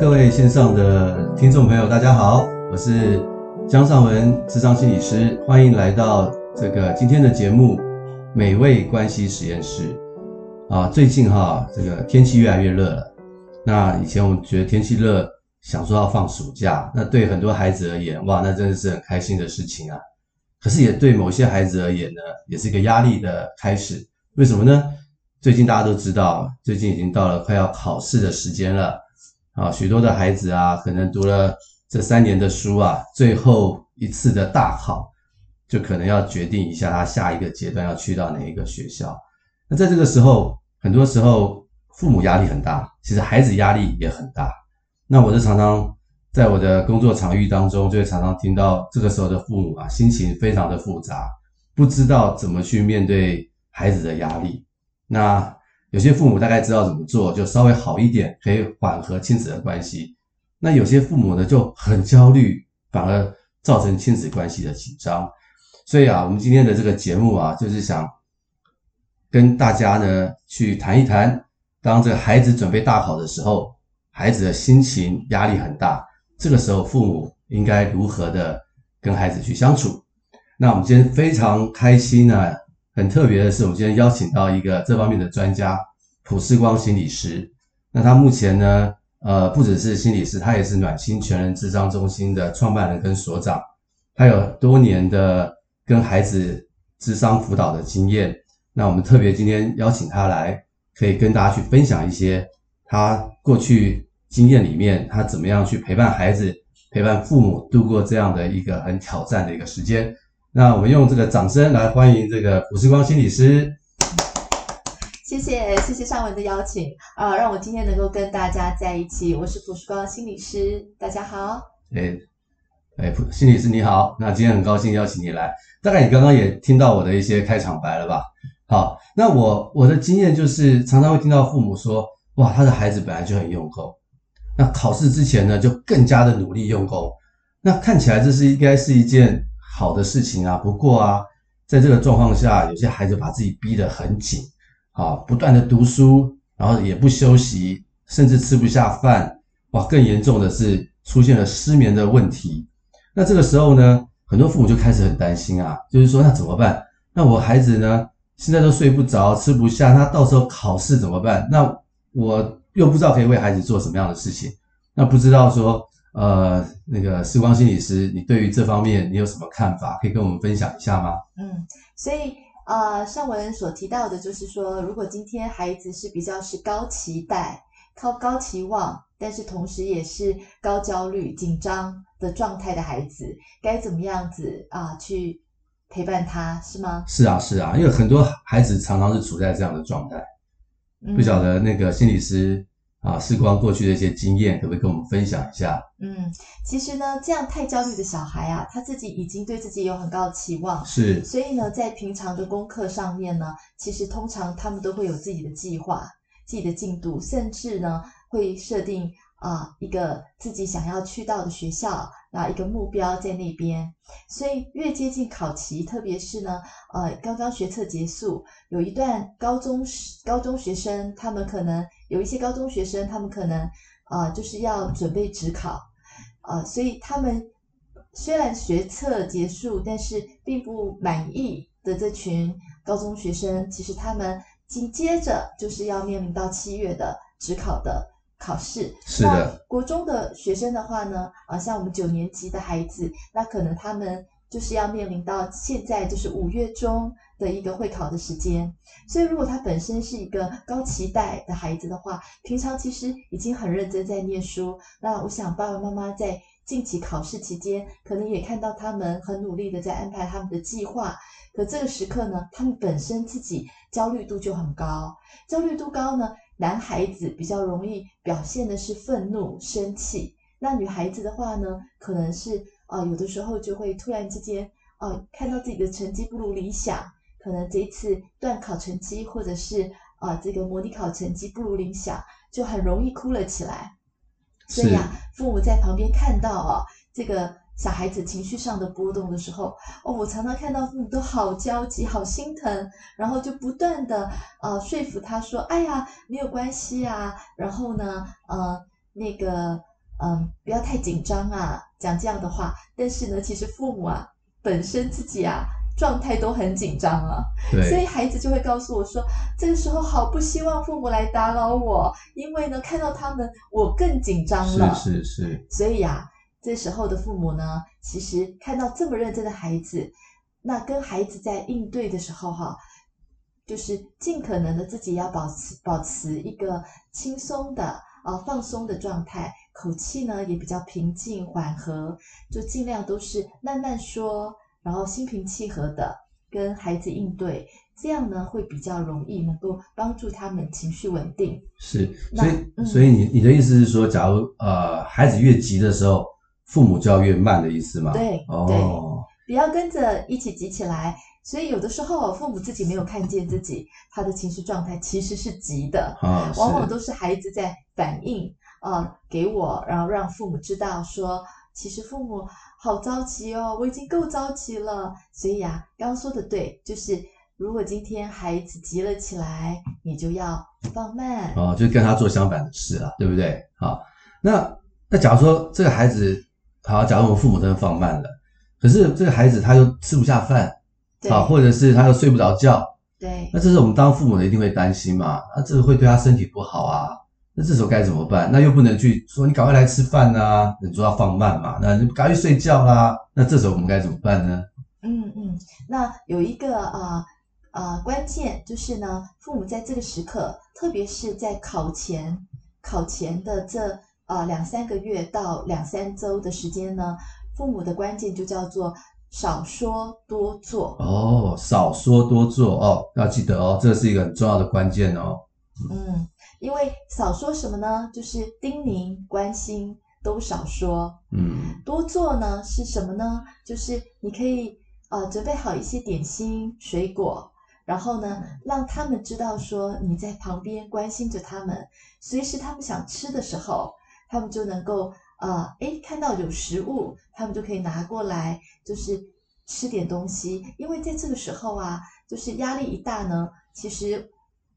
各位线上的听众朋友，大家好，我是江尚文，智商心理师，欢迎来到这个今天的节目《美味关系实验室》啊。最近哈，这个天气越来越热了。那以前我们觉得天气热，想说要放暑假，那对很多孩子而言，哇，那真的是很开心的事情啊。可是也对某些孩子而言呢，也是一个压力的开始。为什么呢？最近大家都知道，最近已经到了快要考试的时间了啊！许多的孩子啊，可能读了这三年的书啊，最后一次的大考，就可能要决定一下他下一个阶段要去到哪一个学校。那在这个时候，很多时候父母压力很大，其实孩子压力也很大。那我就常常在我的工作场域当中，就会常常听到这个时候的父母啊，心情非常的复杂，不知道怎么去面对孩子的压力。那有些父母大概知道怎么做，就稍微好一点，可以缓和亲子的关系。那有些父母呢就很焦虑，反而造成亲子关系的紧张。所以啊，我们今天的这个节目啊，就是想跟大家呢去谈一谈，当这个孩子准备大考的时候，孩子的心情压力很大，这个时候父母应该如何的跟孩子去相处？那我们今天非常开心呢。很特别的是，我们今天邀请到一个这方面的专家，普世光心理师。那他目前呢，呃，不只是心理师，他也是暖心全人智商中心的创办人跟所长。他有多年的跟孩子智商辅导的经验。那我们特别今天邀请他来，可以跟大家去分享一些他过去经验里面，他怎么样去陪伴孩子、陪伴父母度过这样的一个很挑战的一个时间。那我们用这个掌声来欢迎这个卜世光心理师。谢谢，谢谢尚文的邀请啊，让我今天能够跟大家在一起。我是卜世光心理师，大家好。哎，哎，卜心理师你好。那今天很高兴邀请你来。大概你刚刚也听到我的一些开场白了吧？好，那我我的经验就是常常会听到父母说，哇，他的孩子本来就很用功，那考试之前呢就更加的努力用功。那看起来这是应该是一件。好的事情啊，不过啊，在这个状况下，有些孩子把自己逼得很紧，啊，不断的读书，然后也不休息，甚至吃不下饭，哇，更严重的是出现了失眠的问题。那这个时候呢，很多父母就开始很担心啊，就是说那怎么办？那我孩子呢，现在都睡不着，吃不下，那到时候考试怎么办？那我又不知道可以为孩子做什么样的事情，那不知道说。呃，那个时光心理师，你对于这方面你有什么看法？可以跟我们分享一下吗？嗯，所以呃，上文所提到的就是说，如果今天孩子是比较是高期待、高高期望，但是同时也是高焦虑、紧张的状态的孩子，该怎么样子啊去陪伴他，是吗？是啊，是啊，因为很多孩子常常是处在这样的状态，不晓得那个心理师。啊，事光过去的一些经验，可不可以跟我们分享一下？嗯，其实呢，这样太焦虑的小孩啊，他自己已经对自己有很高的期望，是，所以呢，在平常的功课上面呢，其实通常他们都会有自己的计划、自己的进度，甚至呢，会设定啊一个自己想要去到的学校。那一个目标在那边，所以越接近考期，特别是呢，呃，刚刚学测结束，有一段高中高中学生，他们可能有一些高中学生，他们可能啊、就是要准备指考，呃，所以他们虽然学测结束，但是并不满意的这群高中学生，其实他们紧接着就是要面临到七月的指考的。考试是的。那国中的学生的话呢，啊，像我们九年级的孩子，那可能他们就是要面临到现在就是五月中的一个会考的时间。所以，如果他本身是一个高期待的孩子的话，平常其实已经很认真在念书。那我想，爸爸妈妈在近期考试期间，可能也看到他们很努力的在安排他们的计划。可这个时刻呢，他们本身自己焦虑度就很高，焦虑度高呢。男孩子比较容易表现的是愤怒、生气，那女孩子的话呢，可能是啊、呃，有的时候就会突然之间啊、呃，看到自己的成绩不如理想，可能这一次段考成绩或者是啊、呃、这个模拟考成绩不如理想，就很容易哭了起来。所以啊，父母在旁边看到啊，这个。小孩子情绪上的波动的时候，哦，我常常看到父母都好焦急、好心疼，然后就不断的呃说服他说：“哎呀，没有关系啊。”然后呢，呃，那个嗯，不要太紧张啊，讲这样的话。但是呢，其实父母啊，本身自己啊，状态都很紧张啊。所以孩子就会告诉我说，这个时候好不希望父母来打扰我，因为呢，看到他们我更紧张了。是是是。所以呀、啊，这时候的父母呢，其实看到这么认真的孩子，那跟孩子在应对的时候哈、啊。就是尽可能的自己要保持保持一个轻松的啊、呃、放松的状态，口气呢也比较平静缓和，就尽量都是慢慢说，然后心平气和的跟孩子应对，这样呢会比较容易能够帮助他们情绪稳定。是，所以、嗯、所以你你的意思是说，假如呃孩子越急的时候，父母就要越慢的意思吗？对，哦，对，不要跟着一起急起来。所以有的时候，父母自己没有看见自己他的情绪状态其实是急的，啊，往往都是孩子在反应啊、呃、给我，然后让父母知道说，其实父母好着急哦，我已经够着急了。所以呀、啊，刚刚说的对，就是如果今天孩子急了起来，你就要放慢，哦，就跟他做相反的事了，对不对？好，那那假如说这个孩子，好，假如我们父母真的放慢了，可是这个孩子他又吃不下饭。好，或者是他又睡不着觉，对，那这时候我们当父母的一定会担心嘛，那这个会对他身体不好啊，那这时候该怎么办？那又不能去说你赶快来吃饭啊，你说要放慢嘛，那你赶快去睡觉啦，那这时候我们该怎么办呢？嗯嗯，那有一个啊啊关键就是呢，父母在这个时刻，特别是在考前考前的这啊两三个月到两三周的时间呢，父母的关键就叫做。少说多做哦，少说多做哦，要记得哦，这是一个很重要的关键哦。嗯，因为少说什么呢？就是叮咛、关心都少说。嗯，多做呢是什么呢？就是你可以呃准备好一些点心、水果，然后呢让他们知道说你在旁边关心着他们，随时他们想吃的时候，他们就能够。呃，诶，看到有食物，他们就可以拿过来，就是吃点东西。因为在这个时候啊，就是压力一大呢，其实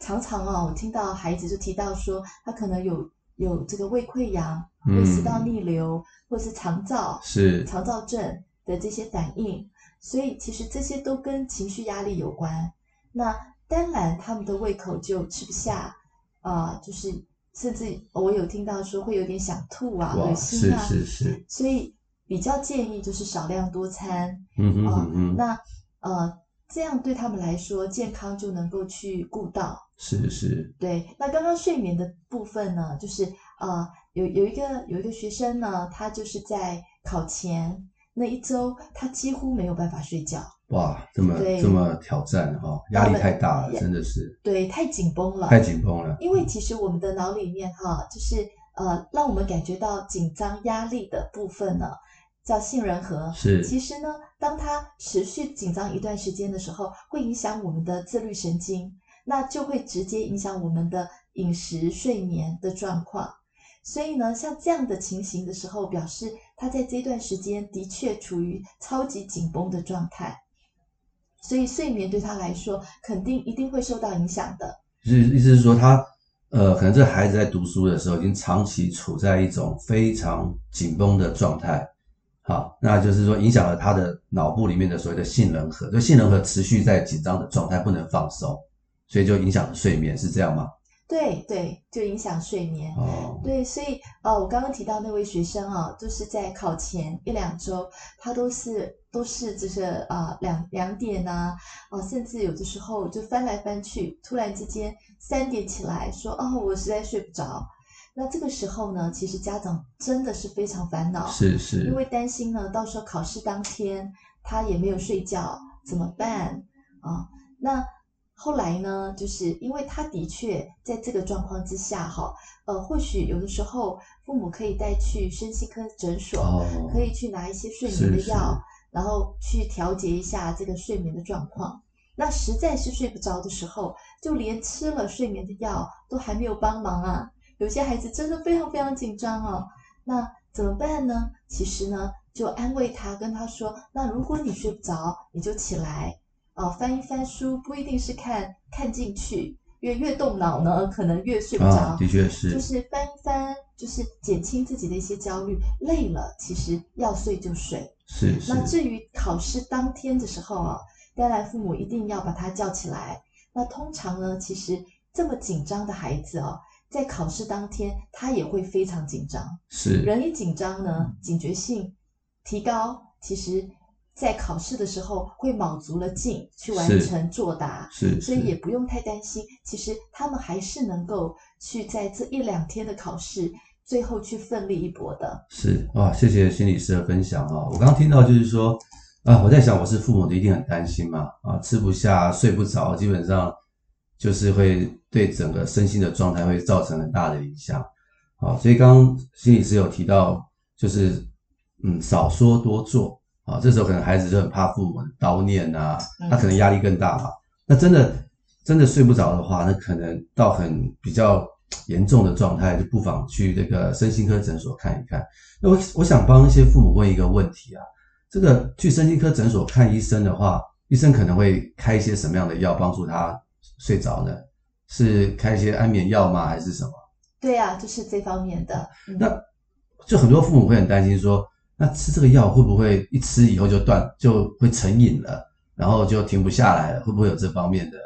常常啊，我听到孩子就提到说，他可能有有这个胃溃疡、胃食道逆流，或者是肠燥、是肠燥症的这些反应。所以其实这些都跟情绪压力有关。那当然，他们的胃口就吃不下，啊、呃，就是。甚至我有听到说会有点想吐啊、恶心啊，是是是，所以比较建议就是少量多餐。嗯哼嗯嗯。那呃，这样对他们来说健康就能够去顾到。是是。对，那刚刚睡眠的部分呢，就是呃，有有一个有一个学生呢，他就是在考前那一周，他几乎没有办法睡觉。哇，这么这么挑战哈、哦，压力太大了，真的是。对，太紧绷了。太紧绷了。因为其实我们的脑里面哈，就是呃，让我们感觉到紧张压力的部分呢，叫杏仁核。是。其实呢，当它持续紧张一段时间的时候，会影响我们的自律神经，那就会直接影响我们的饮食、睡眠的状况。所以呢，像这样的情形的时候，表示他在这段时间的确处于超级紧绷的状态。所以睡眠对他来说，肯定一定会受到影响的。是意思是说他，呃，可能这孩子在读书的时候，已经长期处在一种非常紧绷的状态。好，那就是说影响了他的脑部里面的所谓的杏仁核，就杏仁核持续在紧张的状态，不能放松，所以就影响了睡眠，是这样吗？对对，就影响睡眠。哦，对，所以呃，我刚刚提到那位学生啊，就是在考前一两周，他都是都是就是啊两两点呐，啊，啊，甚至有的时候就翻来翻去，突然之间三点起来说哦，我实在睡不着。那这个时候呢，其实家长真的是非常烦恼，是是，因为担心呢，到时候考试当天他也没有睡觉，怎么办啊？那。后来呢，就是因为他的确在这个状况之下，哈，呃，或许有的时候父母可以带去身心科诊所，哦，可以去拿一些睡眠的药，然后去调节一下这个睡眠的状况。那实在是睡不着的时候，就连吃了睡眠的药都还没有帮忙啊。有些孩子真的非常非常紧张哦。那怎么办呢？其实呢，就安慰他，跟他说，那如果你睡不着，你就起来。哦，翻一翻书不一定是看看进去，因为越动脑呢，可能越睡不着。啊，的确是。就是翻一翻就是减轻自己的一些焦虑。累了，其实要睡就睡。是。是。那至于考试当天的时候啊，当然父母一定要把他叫起来。那通常呢，其实这么紧张的孩子啊，在考试当天他也会非常紧张。是。人一紧张呢，警觉性提高，其实。在考试的时候会卯足了劲去完成作答，是，是，所以也不用太担心。其实他们还是能够去在这一两天的考试最后去奋力一搏的。是啊，谢谢心理师的分享啊！我刚刚听到就是说啊，我在想我是父母的一定很担心嘛啊，吃不下睡不着，基本上就是会对整个身心的状态会造成很大的影响啊。所以刚刚心理师有提到，就是嗯，少说多做。啊，这时候可能孩子就很怕父母的叨念啊，他可能压力更大嘛。那真的真的睡不着的话，那可能到很比较严重的状态，就不妨去这个身心科诊所看一看。那我我想帮一些父母问一个问题啊，这个去身心科诊所看医生的话，医生可能会开一些什么样的药帮助他睡着呢？是开一些安眠药吗？还是什么？对啊，就是这方面的。嗯、那就很多父母会很担心说。那吃这个药会不会一吃以后就断，就会成瘾了，然后就停不下来了？会不会有这方面的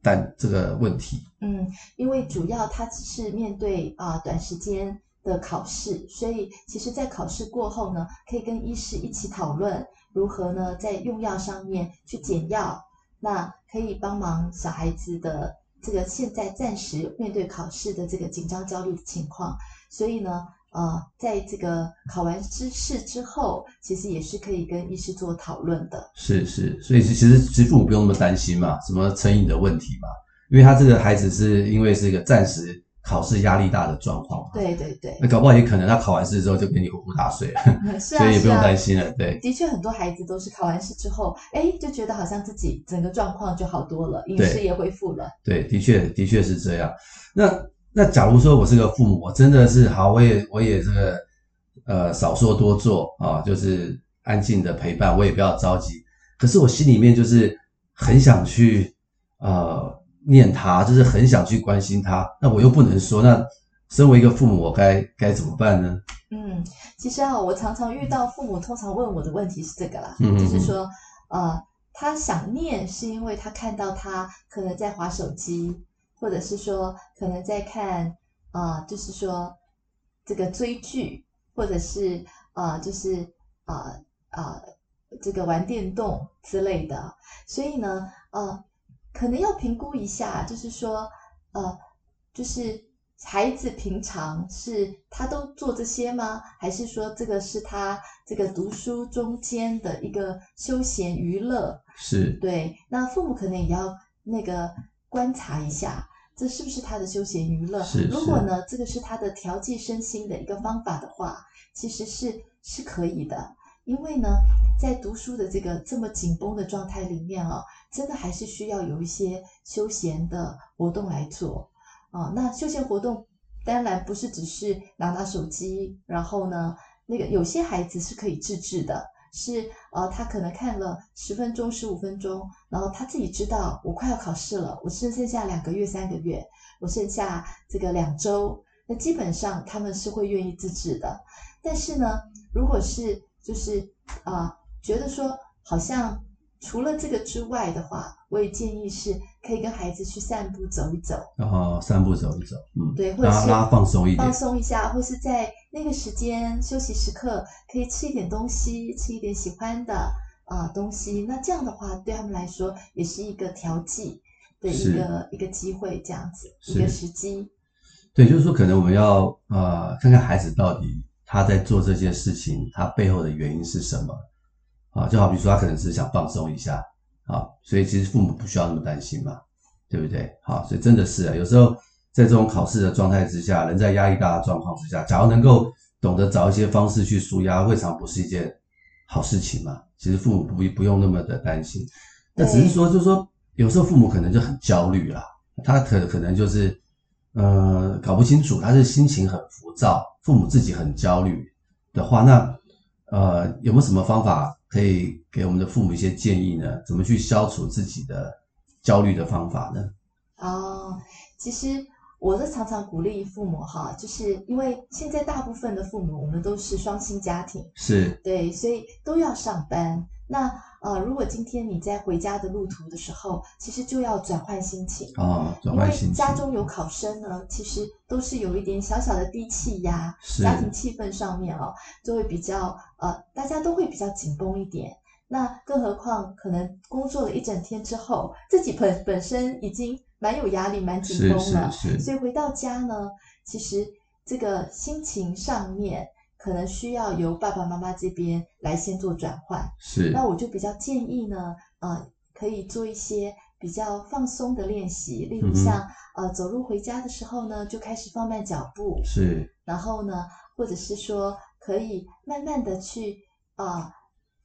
但这个问题？嗯，因为主要它只是面对啊、短时间的考试，所以其实在考试过后呢，可以跟医师一起讨论如何呢在用药上面去减药，那可以帮忙小孩子的这个现在暂时面对考试的这个紧张焦虑的情况，所以呢。呃，在这个考完知识之后，其实也是可以跟医师做讨论的。是是，所以其实其实父母不用那么担心嘛，什么成瘾的问题嘛，因为他这个孩子是因为是一个暂时考试压力大的状况。对对对。那搞不好也可能他考完试之后就给你呼呼大睡了，是啊，所以也不用担心了。对，的确很多孩子都是考完试之后，哎，就觉得好像自己整个状况就好多了，饮食也恢复了。对，的确的确是这样。那。那假如说我是个父母，我真的是好，我也我也这个呃少说多做啊，就是安静的陪伴，我也不要着急。可是我心里面就是很想去呃念他，就是很想去关心他。那我又不能说，那身为一个父母，我该该怎么办呢？嗯，其实啊，我常常遇到父母通常问我的问题是这个啦，嗯，就是说呃他想念是因为他看到他可能在滑手机。或者是说，可能在看啊、呃，就是说这个追剧，或者是啊、呃，就是啊啊、呃呃，这个玩电动之类的。所以呢，呃，可能要评估一下，就是说，呃，就是孩子平常是他都做这些吗？还是说这个是他这个读书中间的一个休闲娱乐？是。对，那父母可能也要那个。观察一下，这是不是他的休闲娱乐？是是。如果呢，这个是他的调剂身心的一个方法的话，其实是是可以的。因为呢，在读书的这个这么紧绷的状态里面啊，真的还是需要有一些休闲的活动来做啊。那休闲活动当然不是只是拿拿手机，然后呢，那个有些孩子是可以自制的。是呃，他可能看了十分钟、十五分钟，然后他自己知道我快要考试了，我剩剩下两个月、三个月，我剩下这个两周，那基本上他们是会愿意自制的。但是呢，如果是就是啊、呃，觉得说好像除了这个之外的话，我也建议是可以跟孩子去散步走一走，然后散步走一走，嗯，对，或者是让他放松一点，放松一下，或是在。那个时间休息时刻，可以吃一点东西，吃一点喜欢的啊、呃、东西。那这样的话，对他们来说也是一个调剂的一个一个机会，这样子一个时机。对，就是说，可能我们要呃看看孩子到底他在做这些事情，他背后的原因是什么啊？就好比说，他可能是想放松一下啊，所以其实父母不需要那么担心嘛，对不对？好，所以真的是啊，有时候。在这种考试的状态之下，人在压力大的状况之下，假如能够懂得找一些方式去舒压，未尝不是一件好事情嘛。其实父母不不用那么的担心，那只是说，就是说，有时候父母可能就很焦虑啦，他可可能就是，呃，搞不清楚，他是心情很浮躁，父母自己很焦虑的话，那呃，有没有什么方法可以给我们的父母一些建议呢？怎么去消除自己的焦虑的方法呢？哦，其实。我是常常鼓励父母哈，就是因为现在大部分的父母我们都是双薪家庭，是对，所以都要上班。那呃，如果今天你在回家的路途的时候，其实就要转换心情啊，转换心情。因为家中有考生呢，其实都是有一点小小的低气压，是家庭气氛上面哦，就会比较呃，大家都会比较紧绷一点。那更何况可能工作了一整天之后，自己本本身已经蛮有压力、蛮紧绷了，是是是，所以回到家呢，其实这个心情上面。可能需要由爸爸妈妈这边来先做转换，是。那我就比较建议呢，呃，可以做一些比较放松的练习，例如像、嗯、呃走路回家的时候呢，就开始放慢脚步，是。然后呢，或者是说可以慢慢的去啊、呃、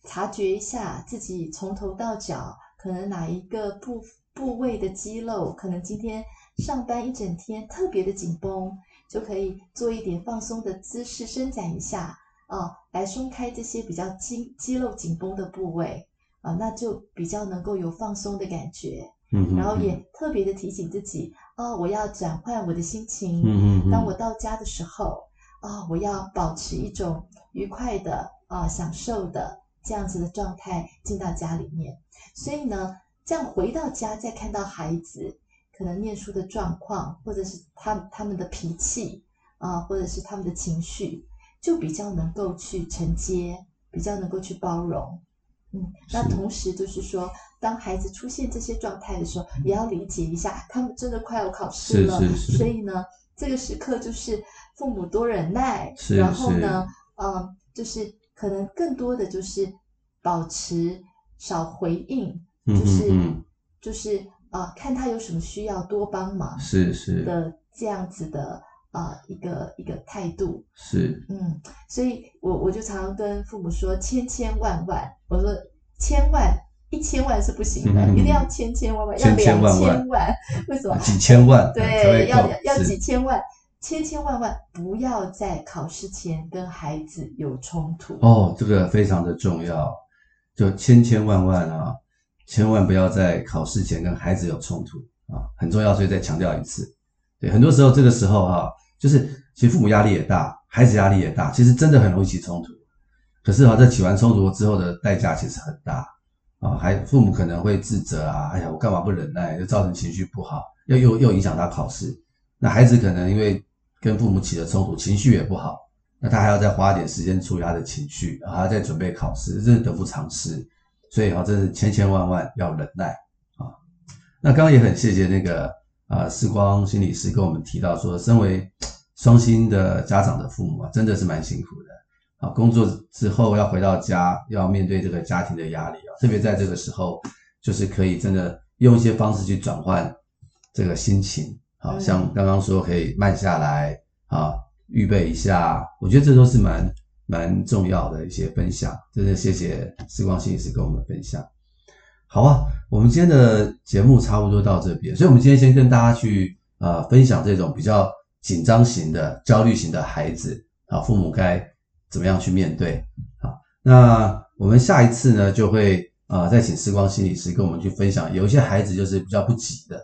察觉一下自己从头到脚可能哪一个部部位的肌肉，可能今天上班一整天特别的紧绷。就可以做一点放松的姿势，伸展一下啊，来松开这些比较肌肌肉紧绷的部位啊，那就比较能够有放松的感觉。嗯，然后也特别的提醒自己啊，我要转换我的心情。嗯，嗯，嗯，当我到家的时候啊，我要保持一种愉快的啊、享受的这样子的状态进到家里面。所以呢，这样回到家再看到孩子。可能念书的状况，或者是他他们的脾气啊，或者是他们的情绪，就比较能够去承接，比较能够去包容。嗯，那同时就是说，当孩子出现这些状态的时候，也要理解一下，他们真的快要考试了，是是是，所以呢，这个时刻就是父母多忍耐，然后呢，嗯，就是可能更多的就是保持少回应，就是就是。啊，看他有什么需要，多帮忙，是是的这样子的啊一个一个态度，是嗯，所以我我就常常跟父母说，千千万万，我说千万一千万是不行的，嗯、一定要千千万万，千千万万要两千万，为什么？几千万，对，要要几千万，千千万万，不要在考试前跟孩子有冲突。哦，这个非常的重要，就千千万万啊。千万不要在考试前跟孩子有冲突啊，很重要，所以再强调一次。对，很多时候这个时候哈、就是其实父母压力也大，孩子压力也大，其实真的很容易起冲突。可是哈、啊，在起完冲突之后的代价其实很大啊，还父母可能会自责啊，哎呀，我干嘛不忍耐，就造成情绪不好，又又又影响他考试。那孩子可能因为跟父母起了冲突，情绪也不好，那他还要再花点时间处理他的情绪，然后还要再准备考试，这是得不偿失。所以啊，真是千千万万要忍耐啊。那刚刚也很谢谢那个啊，时光心理师跟我们提到说，身为双薪的家长的父母啊，真的是蛮辛苦的啊。工作之后要回到家，要面对这个家庭的压力啊，特别在这个时候，就是可以真的用一些方式去转换这个心情啊，像刚刚说可以慢下来啊，预备一下，我觉得这都是蛮。蛮重要的一些分享，真的谢谢时光心理师跟我们分享。好啊，我们今天的节目差不多到这边，所以我们今天先跟大家去呃分享这种比较紧张型的、焦虑型的孩子啊，父母该怎么样去面对。啊，那我们下一次呢就会啊、再请时光心理师跟我们去分享，有一些孩子就是比较不急的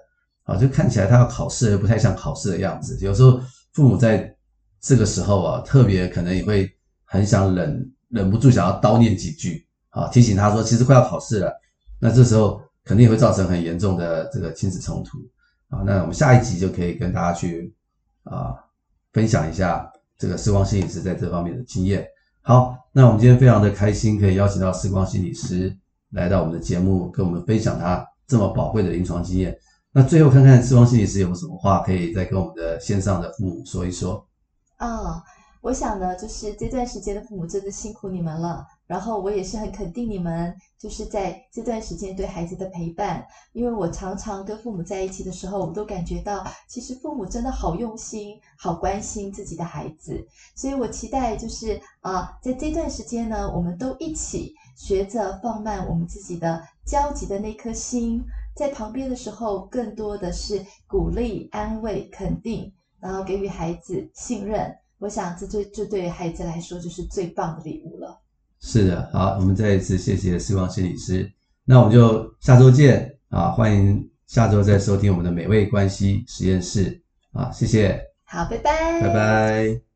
啊，就看起来他要考试又不太像考试的样子，有时候父母在这个时候啊，特别可能也会。很想忍，忍不住想要叨念几句，啊，提醒他说，其实快要考试了。那这时候肯定会造成很严重的这个亲子冲突，啊，那我们下一集就可以跟大家去啊分享一下这个世光心理师在这方面的经验。好，那我们今天非常的开心，可以邀请到世光心理师来到我们的节目，跟我们分享他这么宝贵的临床经验。那最后看看世光心理师有没有什么话可以再跟我们的线上的父母说一说。啊、哦。我想呢，就是这段时间的父母真的辛苦你们了。然后我也是很肯定你们，就是在这段时间对孩子的陪伴。因为我常常跟父母在一起的时候，我都感觉到，其实父母真的好用心，好关心自己的孩子。所以我期待就是啊，在这段时间呢，我们都一起学着放慢我们自己的焦急的那颗心，在旁边的时候，更多的是鼓励、安慰、肯定，然后给予孩子信任。我想，这对这对孩子来说就是最棒的礼物了。是的，好，我们再一次谢谢希望心理师。那我们就下周见啊！欢迎下周再收听我们的美味关系实验室啊，谢谢，好，拜拜，拜拜。